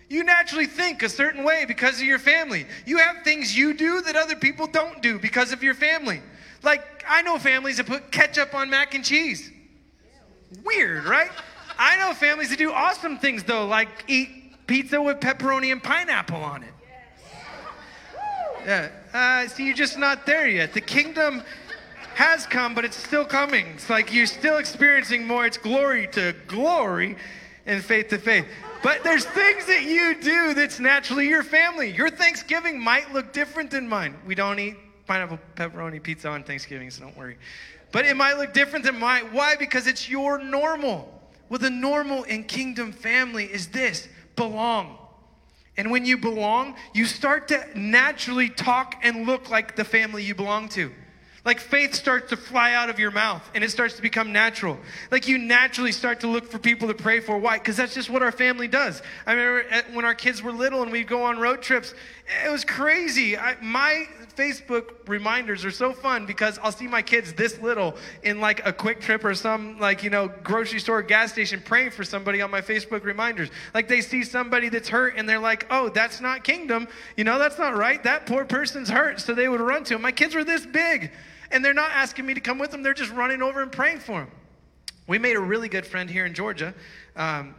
You naturally think a certain way because of your family. You have things you do that other people don't do because of your family. Like, I know families that put ketchup on mac and cheese. Weird, right? I know families that do awesome things, though, like eat pizza with pepperoni and pineapple on it. Yeah. Uh, see, you're just not there yet. The kingdom has come, but it's still coming. It's like you're still experiencing more. It's glory to glory and faith to faith. But there's things that you do that's naturally your family. Your Thanksgiving might look different than mine. We don't eat pineapple pepperoni pizza on Thanksgiving, so don't worry. But it might look different than mine. Why? Because it's your normal. Well, the normal in kingdom family is this belong. And when you belong, you start to naturally talk and look like the family you belong to. Like faith starts to fly out of your mouth and it starts to become natural. Like you naturally start to look for people to pray for. Why? Because that's just what our family does. I remember when our kids were little and we'd go on road trips, it was crazy. I, my Facebook reminders are so fun because I'll see my kids this little in like a quick trip or some like, you know, grocery store, gas station praying for somebody on my Facebook reminders. Like they see somebody that's hurt and they're like, oh, that's not kingdom. You know, that's not right. That poor person's hurt. So they would run to him. My kids were this big and they're not asking me to come with them, they're just running over and praying for them. We made a really good friend here in Georgia. Um,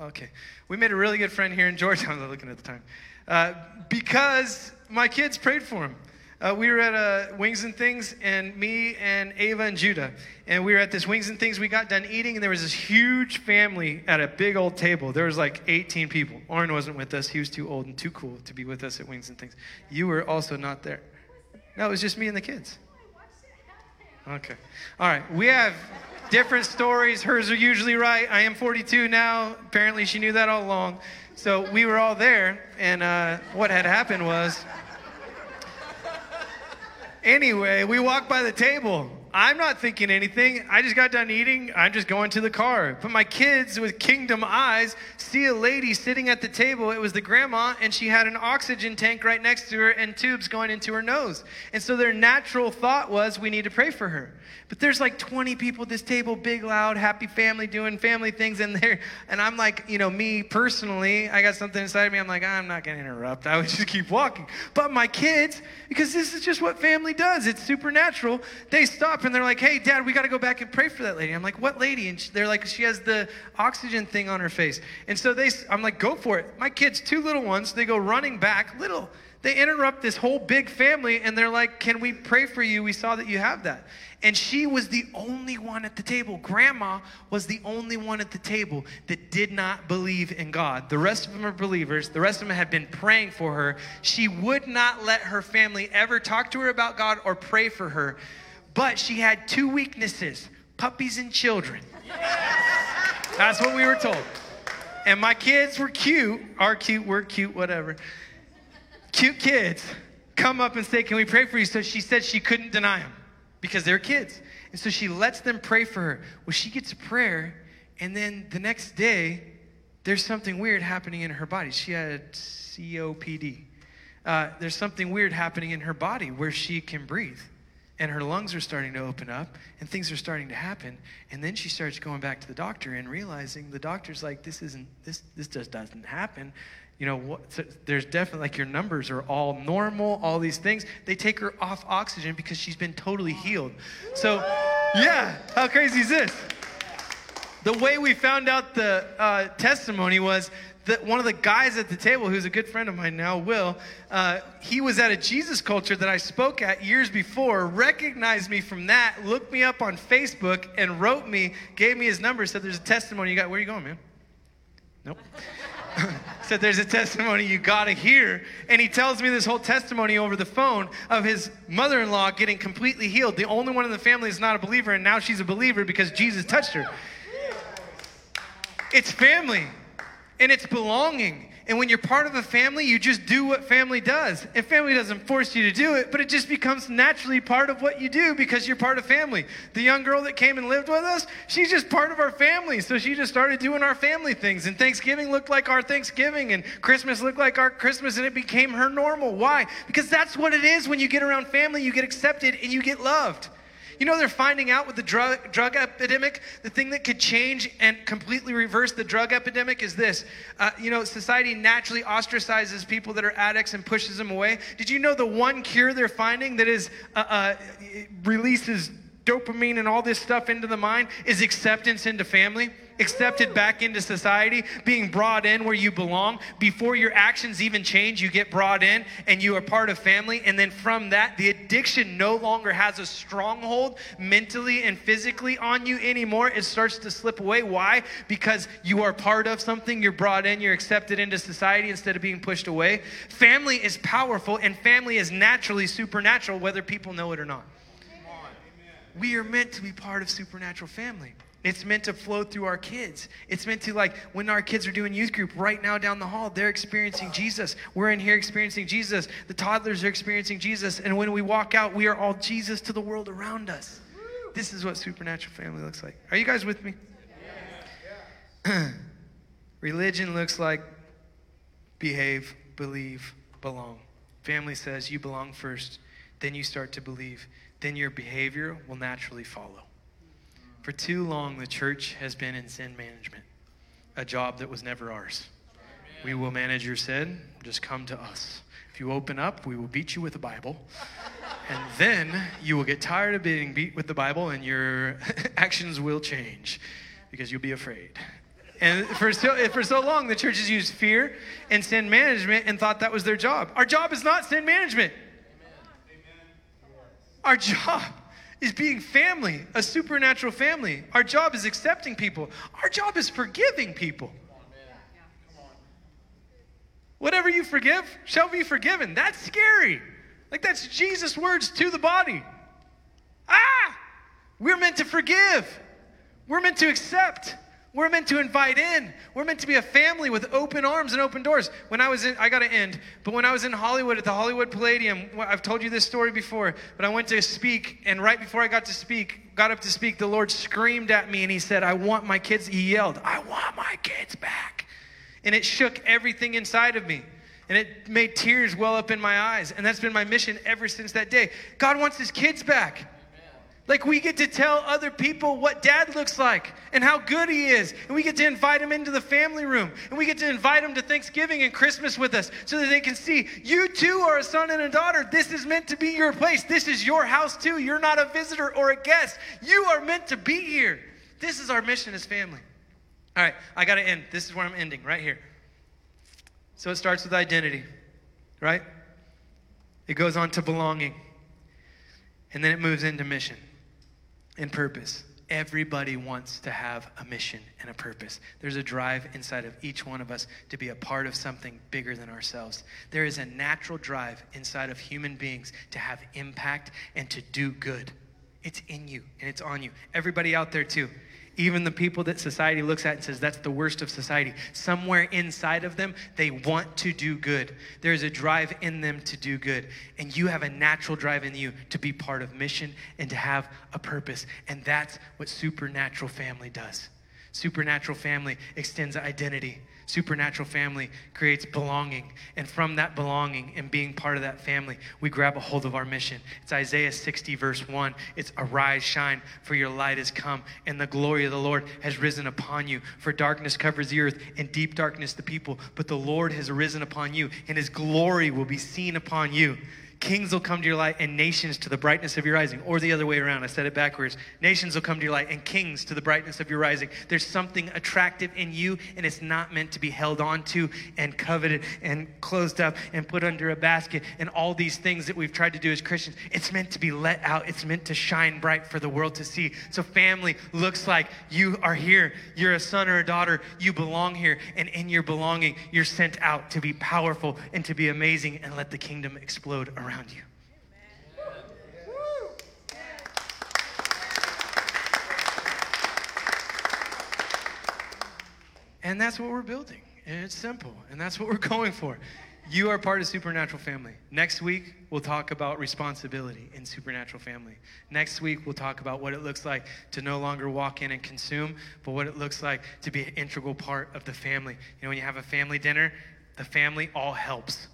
okay. We made a really good friend here in Georgia. [LAUGHS] I was looking at the time. Uh, because my kids prayed for him. Uh, we were at uh, Wings and Things, and me and Ava and Judah, and we were at this Wings and Things. We got done eating, and there was this huge family at a big old table. There was like 18 people. Oren wasn't with us; he was too old and too cool to be with us at Wings and Things. You were also not there. No, it was just me and the kids. Okay. All right. We have different stories. Hers are usually right. I am 42 now. Apparently, she knew that all along. So we were all there, and uh, what had happened was. Anyway, we walked by the table. I'm not thinking anything. I just got done eating. I'm just going to the car. But my kids, with kingdom eyes, see a lady sitting at the table. It was the grandma, and she had an oxygen tank right next to her and tubes going into her nose. And so their natural thought was, we need to pray for her. But there's like 20 people at this table, big, loud, happy family doing family things in there. And I'm like, you know, me personally, I got something inside of me. I'm like, I'm not going to interrupt. I would just keep walking. But my kids, because this is just what family does, it's supernatural, they stop and they're like, hey, dad, we got to go back and pray for that lady. I'm like, what lady? And they're like, she has the oxygen thing on her face. And so they, I'm like, go for it. My kids, two little ones, they go running back, little. They interrupt this whole big family and they're like, Can we pray for you? We saw that you have that. And she was the only one at the table. Grandma was the only one at the table that did not believe in God. The rest of them are believers. The rest of them had been praying for her. She would not let her family ever talk to her about God or pray for her. But she had two weaknesses puppies and children. That's what we were told. And my kids were cute, are cute, we're cute, whatever. Cute kids come up and say, Can we pray for you? So she said she couldn't deny them because they're kids. And so she lets them pray for her. Well, she gets a prayer, and then the next day, there's something weird happening in her body. She had COPD. Uh, there's something weird happening in her body where she can breathe. And her lungs are starting to open up, and things are starting to happen. And then she starts going back to the doctor and realizing the doctor's like, "This isn't this. This just doesn't happen." you know, what, so there's definitely like your numbers are all normal, all these things. They take her off oxygen because she's been totally healed. So, yeah, how crazy is this? The way we found out the uh, testimony was that one of the guys at the table, who's a good friend of mine now, Will, uh, he was at a Jesus culture that I spoke at years before, recognized me from that, looked me up on Facebook, and wrote me, gave me his number, said, There's a testimony you got. Where are you going, man? Nope. [LAUGHS] said there's a testimony you got to hear. And he tells me this whole testimony over the phone of his mother in law getting completely healed. The only one in the family is not a believer, and now she's a believer because Jesus touched her. It's family and it's belonging. And when you're part of a family, you just do what family does. And family doesn't force you to do it, but it just becomes naturally part of what you do because you're part of family. The young girl that came and lived with us, she's just part of our family. So she just started doing our family things. And Thanksgiving looked like our Thanksgiving, and Christmas looked like our Christmas, and it became her normal. Why? Because that's what it is when you get around family, you get accepted and you get loved. You know, they're finding out with the drug, drug epidemic, the thing that could change and completely reverse the drug epidemic is this. Uh, you know, society naturally ostracizes people that are addicts and pushes them away. Did you know the one cure they're finding that is uh, uh, releases dopamine and all this stuff into the mind is acceptance into family? accepted back into society, being brought in where you belong. Before your actions even change, you get brought in and you are part of family. And then from that, the addiction no longer has a stronghold mentally and physically on you anymore. It starts to slip away. Why? Because you are part of something, you're brought in, you're accepted into society instead of being pushed away. Family is powerful and family is naturally supernatural, whether people know it or not. We are meant to be part of supernatural family. It's meant to flow through our kids. It's meant to, like, when our kids are doing youth group right now down the hall, they're experiencing Jesus. We're in here experiencing Jesus. The toddlers are experiencing Jesus. And when we walk out, we are all Jesus to the world around us. This is what supernatural family looks like. Are you guys with me? Yeah. [CLEARS THROAT] Religion looks like behave, believe, belong. Family says you belong first, then you start to believe, then your behavior will naturally follow. For too long, the church has been in sin management, a job that was never ours. We will manage your sin, just come to us. If you open up, we will beat you with the Bible. And then you will get tired of being beat with the Bible and your [LAUGHS] actions will change because you'll be afraid. And for so, for so long, the church has used fear and sin management and thought that was their job. Our job is not sin management. Our job is being family, a supernatural family. Our job is accepting people. Our job is forgiving people. Whatever you forgive shall be forgiven. That's scary. Like that's Jesus' words to the body. Ah! We're meant to forgive. We're meant to accept. We're meant to invite in. We're meant to be a family with open arms and open doors. When I was in, I got to end, but when I was in Hollywood at the Hollywood Palladium, I've told you this story before, but I went to speak, and right before I got to speak, got up to speak, the Lord screamed at me and He said, I want my kids. He yelled, I want my kids back. And it shook everything inside of me. And it made tears well up in my eyes. And that's been my mission ever since that day. God wants His kids back. Like we get to tell other people what dad looks like and how good he is. And we get to invite him into the family room. And we get to invite him to Thanksgiving and Christmas with us so that they can see you too are a son and a daughter. This is meant to be your place. This is your house too. You're not a visitor or a guest. You are meant to be here. This is our mission as family. All right, I got to end. This is where I'm ending, right here. So it starts with identity, right? It goes on to belonging. And then it moves into mission and purpose. Everybody wants to have a mission and a purpose. There's a drive inside of each one of us to be a part of something bigger than ourselves. There is a natural drive inside of human beings to have impact and to do good. It's in you and it's on you. Everybody out there, too. Even the people that society looks at and says that's the worst of society, somewhere inside of them, they want to do good. There's a drive in them to do good. And you have a natural drive in you to be part of mission and to have a purpose. And that's what supernatural family does. Supernatural family extends identity. Supernatural family creates belonging. And from that belonging and being part of that family, we grab a hold of our mission. It's Isaiah 60, verse 1. It's arise, shine, for your light has come, and the glory of the Lord has risen upon you. For darkness covers the earth, and deep darkness the people. But the Lord has risen upon you, and his glory will be seen upon you. Kings will come to your light and nations to the brightness of your rising. Or the other way around, I said it backwards. Nations will come to your light and kings to the brightness of your rising. There's something attractive in you, and it's not meant to be held on to and coveted and closed up and put under a basket and all these things that we've tried to do as Christians. It's meant to be let out, it's meant to shine bright for the world to see. So, family looks like you are here. You're a son or a daughter. You belong here. And in your belonging, you're sent out to be powerful and to be amazing and let the kingdom explode around around you. And that's what we're building. And it's simple, and that's what we're [LAUGHS] going for. You are part of supernatural family. Next week, we'll talk about responsibility in supernatural family. Next week, we'll talk about what it looks like to no longer walk in and consume, but what it looks like to be an integral part of the family. You know, when you have a family dinner, the family all helps.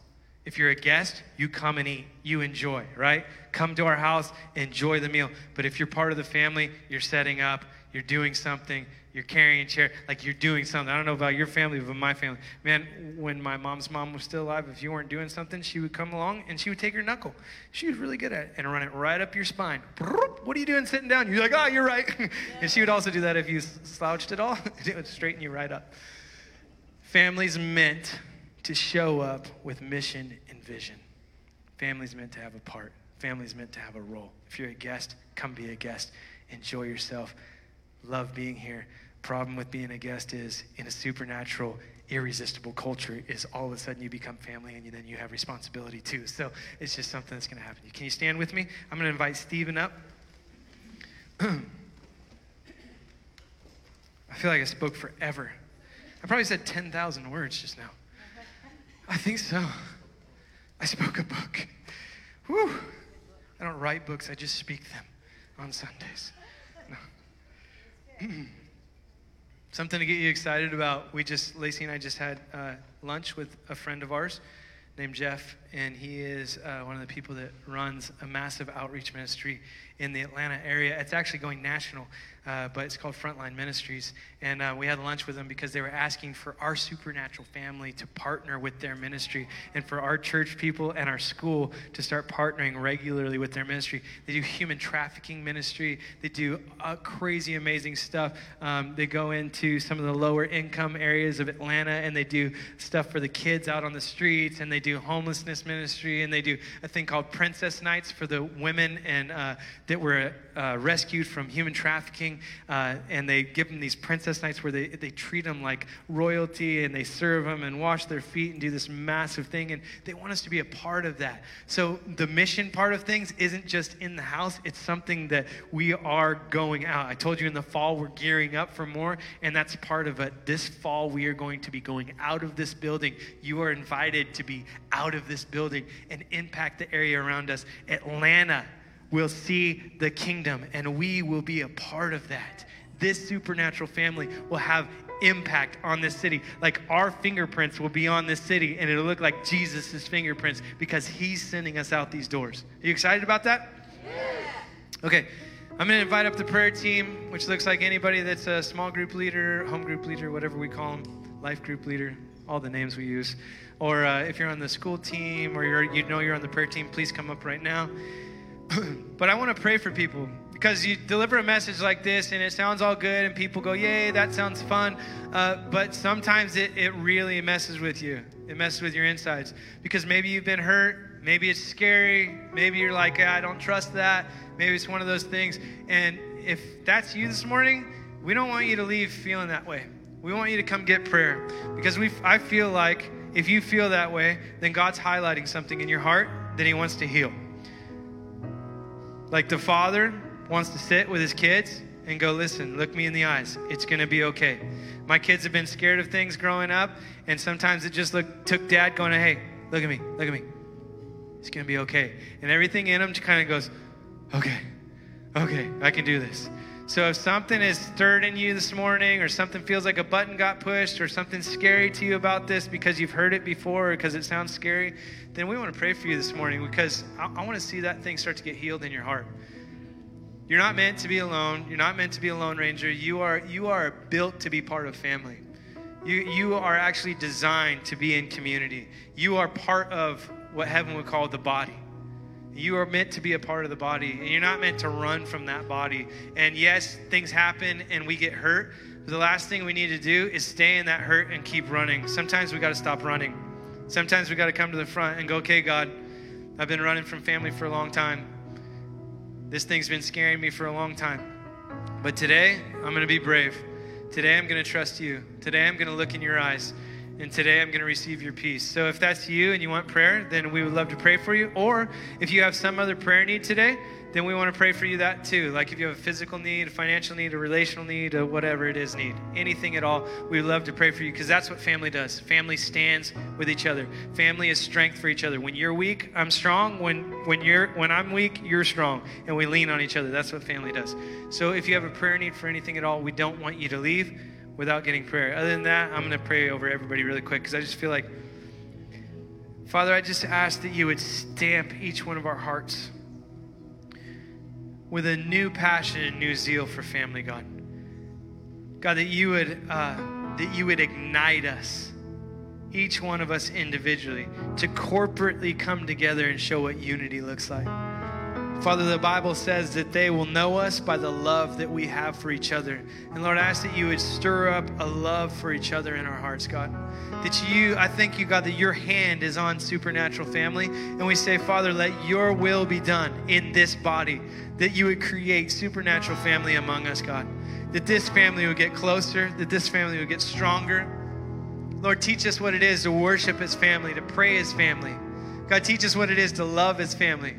If you're a guest, you come and eat, you enjoy, right? Come to our house, enjoy the meal. But if you're part of the family, you're setting up, you're doing something, you're carrying a chair, like you're doing something. I don't know about your family, but my family. Man, when my mom's mom was still alive, if you weren't doing something, she would come along and she would take your knuckle. She was really good at it and run it right up your spine. What are you doing sitting down? You're like, oh, you're right. [LAUGHS] and she would also do that if you slouched at all. [LAUGHS] it would straighten you right up. Family's meant to show up with mission and vision. Family's meant to have a part. Family's meant to have a role. If you're a guest, come be a guest. Enjoy yourself. Love being here problem with being a guest is in a supernatural irresistible culture is all of a sudden you become family and then you have responsibility too so it's just something that's going to happen can you stand with me i'm going to invite stephen up [CLEARS THROAT] i feel like i spoke forever i probably said 10000 words just now i think so. I spoke a book. Whew. i don't write books i just speak them on sundays. No. Something to get you excited about. We just, Lacey and I just had uh, lunch with a friend of ours named Jeff, and he is uh, one of the people that runs a massive outreach ministry in the Atlanta area. It's actually going national, uh, but it's called Frontline Ministries. And uh, we had lunch with them because they were asking for our supernatural family to partner with their ministry and for our church people and our school to start partnering regularly with their ministry. They do human trafficking ministry, they do uh, crazy, amazing stuff. Um, they go into some of the lower income areas of Atlanta and they do stuff for the kids out on the streets and they do homelessness ministry and they do a thing called Princess Nights for the women and uh, that were uh, rescued from human trafficking, uh, and they give them these princess nights where they, they treat them like royalty and they serve them and wash their feet and do this massive thing, and they want us to be a part of that. So the mission part of things isn't just in the house, it's something that we are going out. I told you in the fall we're gearing up for more, and that's part of it. This fall we are going to be going out of this building. You are invited to be out of this building and impact the area around us. Atlanta will see the kingdom, and we will be a part of that. This supernatural family will have impact on this city. Like our fingerprints will be on this city, and it'll look like Jesus' fingerprints because he's sending us out these doors. Are you excited about that? Yeah. Okay. I'm going to invite up the prayer team, which looks like anybody that's a small group leader, home group leader, whatever we call them, life group leader, all the names we use. Or uh, if you're on the school team or you're, you know you're on the prayer team, please come up right now. [CLEARS THROAT] but I want to pray for people because you deliver a message like this and it sounds all good and people go, Yay, that sounds fun. Uh, but sometimes it, it really messes with you. It messes with your insides because maybe you've been hurt. Maybe it's scary. Maybe you're like, I don't trust that. Maybe it's one of those things. And if that's you this morning, we don't want you to leave feeling that way. We want you to come get prayer because we I feel like if you feel that way, then God's highlighting something in your heart that He wants to heal. Like the father wants to sit with his kids and go, listen, look me in the eyes. It's going to be okay. My kids have been scared of things growing up, and sometimes it just look, took dad going, hey, look at me, look at me. It's going to be okay. And everything in him just kind of goes, okay, okay, I can do this. So if something is stirred in you this morning, or something feels like a button got pushed, or something scary to you about this because you've heard it before, or because it sounds scary, then we want to pray for you this morning because I, I want to see that thing start to get healed in your heart. You're not meant to be alone. You're not meant to be a lone ranger. You are you are built to be part of family. You you are actually designed to be in community. You are part of what heaven would call the body. You are meant to be a part of the body, and you're not meant to run from that body. And yes, things happen and we get hurt. But the last thing we need to do is stay in that hurt and keep running. Sometimes we got to stop running. Sometimes we got to come to the front and go, okay, God, I've been running from family for a long time. This thing's been scaring me for a long time. But today, I'm going to be brave. Today, I'm going to trust you. Today, I'm going to look in your eyes And today I'm going to receive your peace. So if that's you and you want prayer, then we would love to pray for you. Or if you have some other prayer need today, then we want to pray for you that too. Like if you have a physical need, a financial need, a relational need, or whatever it is need, anything at all, we would love to pray for you because that's what family does. Family stands with each other. Family is strength for each other. When you're weak, I'm strong. When when you're when I'm weak, you're strong, and we lean on each other. That's what family does. So if you have a prayer need for anything at all, we don't want you to leave without getting prayer. Other than that, I'm going to pray over everybody really quick because I just feel like, Father, I just ask that you would stamp each one of our hearts with a new passion and new zeal for family, God. God, that you would uh, that you would ignite us, each one of us individually, to corporately come together and show what unity looks like. Father, the Bible says that they will know us by the love that we have for each other. And Lord, I ask that you would stir up a love for each other in our hearts, God. That you, I thank you, God, that your hand is on supernatural family. And we say, Father, let your will be done in this body. That you would create supernatural family among us, God. That this family would get closer, that this family would get stronger. Lord, teach us what it is to worship as family, to pray as family. God, teach us what it is to love as family.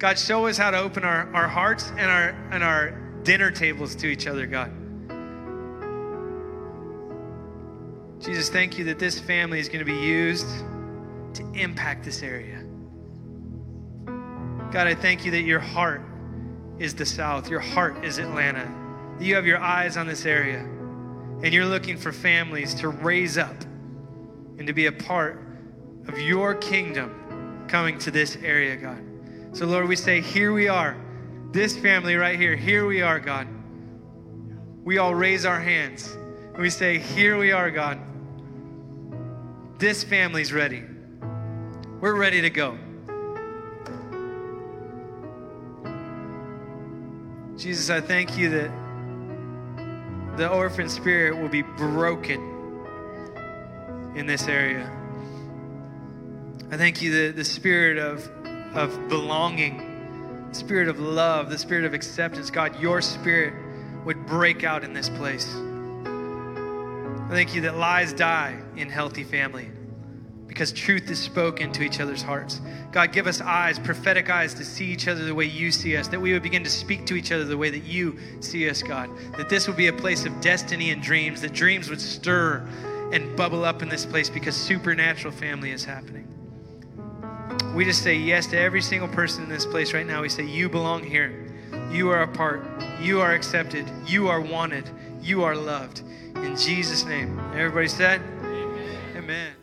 God, show us how to open our, our hearts and our, and our dinner tables to each other, God. Jesus, thank you that this family is going to be used to impact this area. God, I thank you that your heart is the South, your heart is Atlanta, that you have your eyes on this area, and you're looking for families to raise up and to be a part of your kingdom coming to this area, God. So, Lord, we say, here we are. This family right here, here we are, God. We all raise our hands and we say, Here we are, God. This family's ready. We're ready to go. Jesus, I thank you that the orphan spirit will be broken in this area. I thank you that the spirit of of belonging, spirit of love, the spirit of acceptance, God, your spirit would break out in this place. I thank you that lies die in healthy family because truth is spoken to each other's hearts. God, give us eyes, prophetic eyes, to see each other the way you see us, that we would begin to speak to each other the way that you see us, God. That this would be a place of destiny and dreams, that dreams would stir and bubble up in this place because supernatural family is happening. We just say yes to every single person in this place right now. We say, You belong here. You are a part. You are accepted. You are wanted. You are loved. In Jesus' name. Everybody said, Amen. Amen.